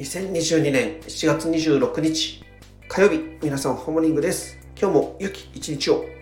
2022年7月26日火曜日皆さんホモリングです。今日も良き一日を。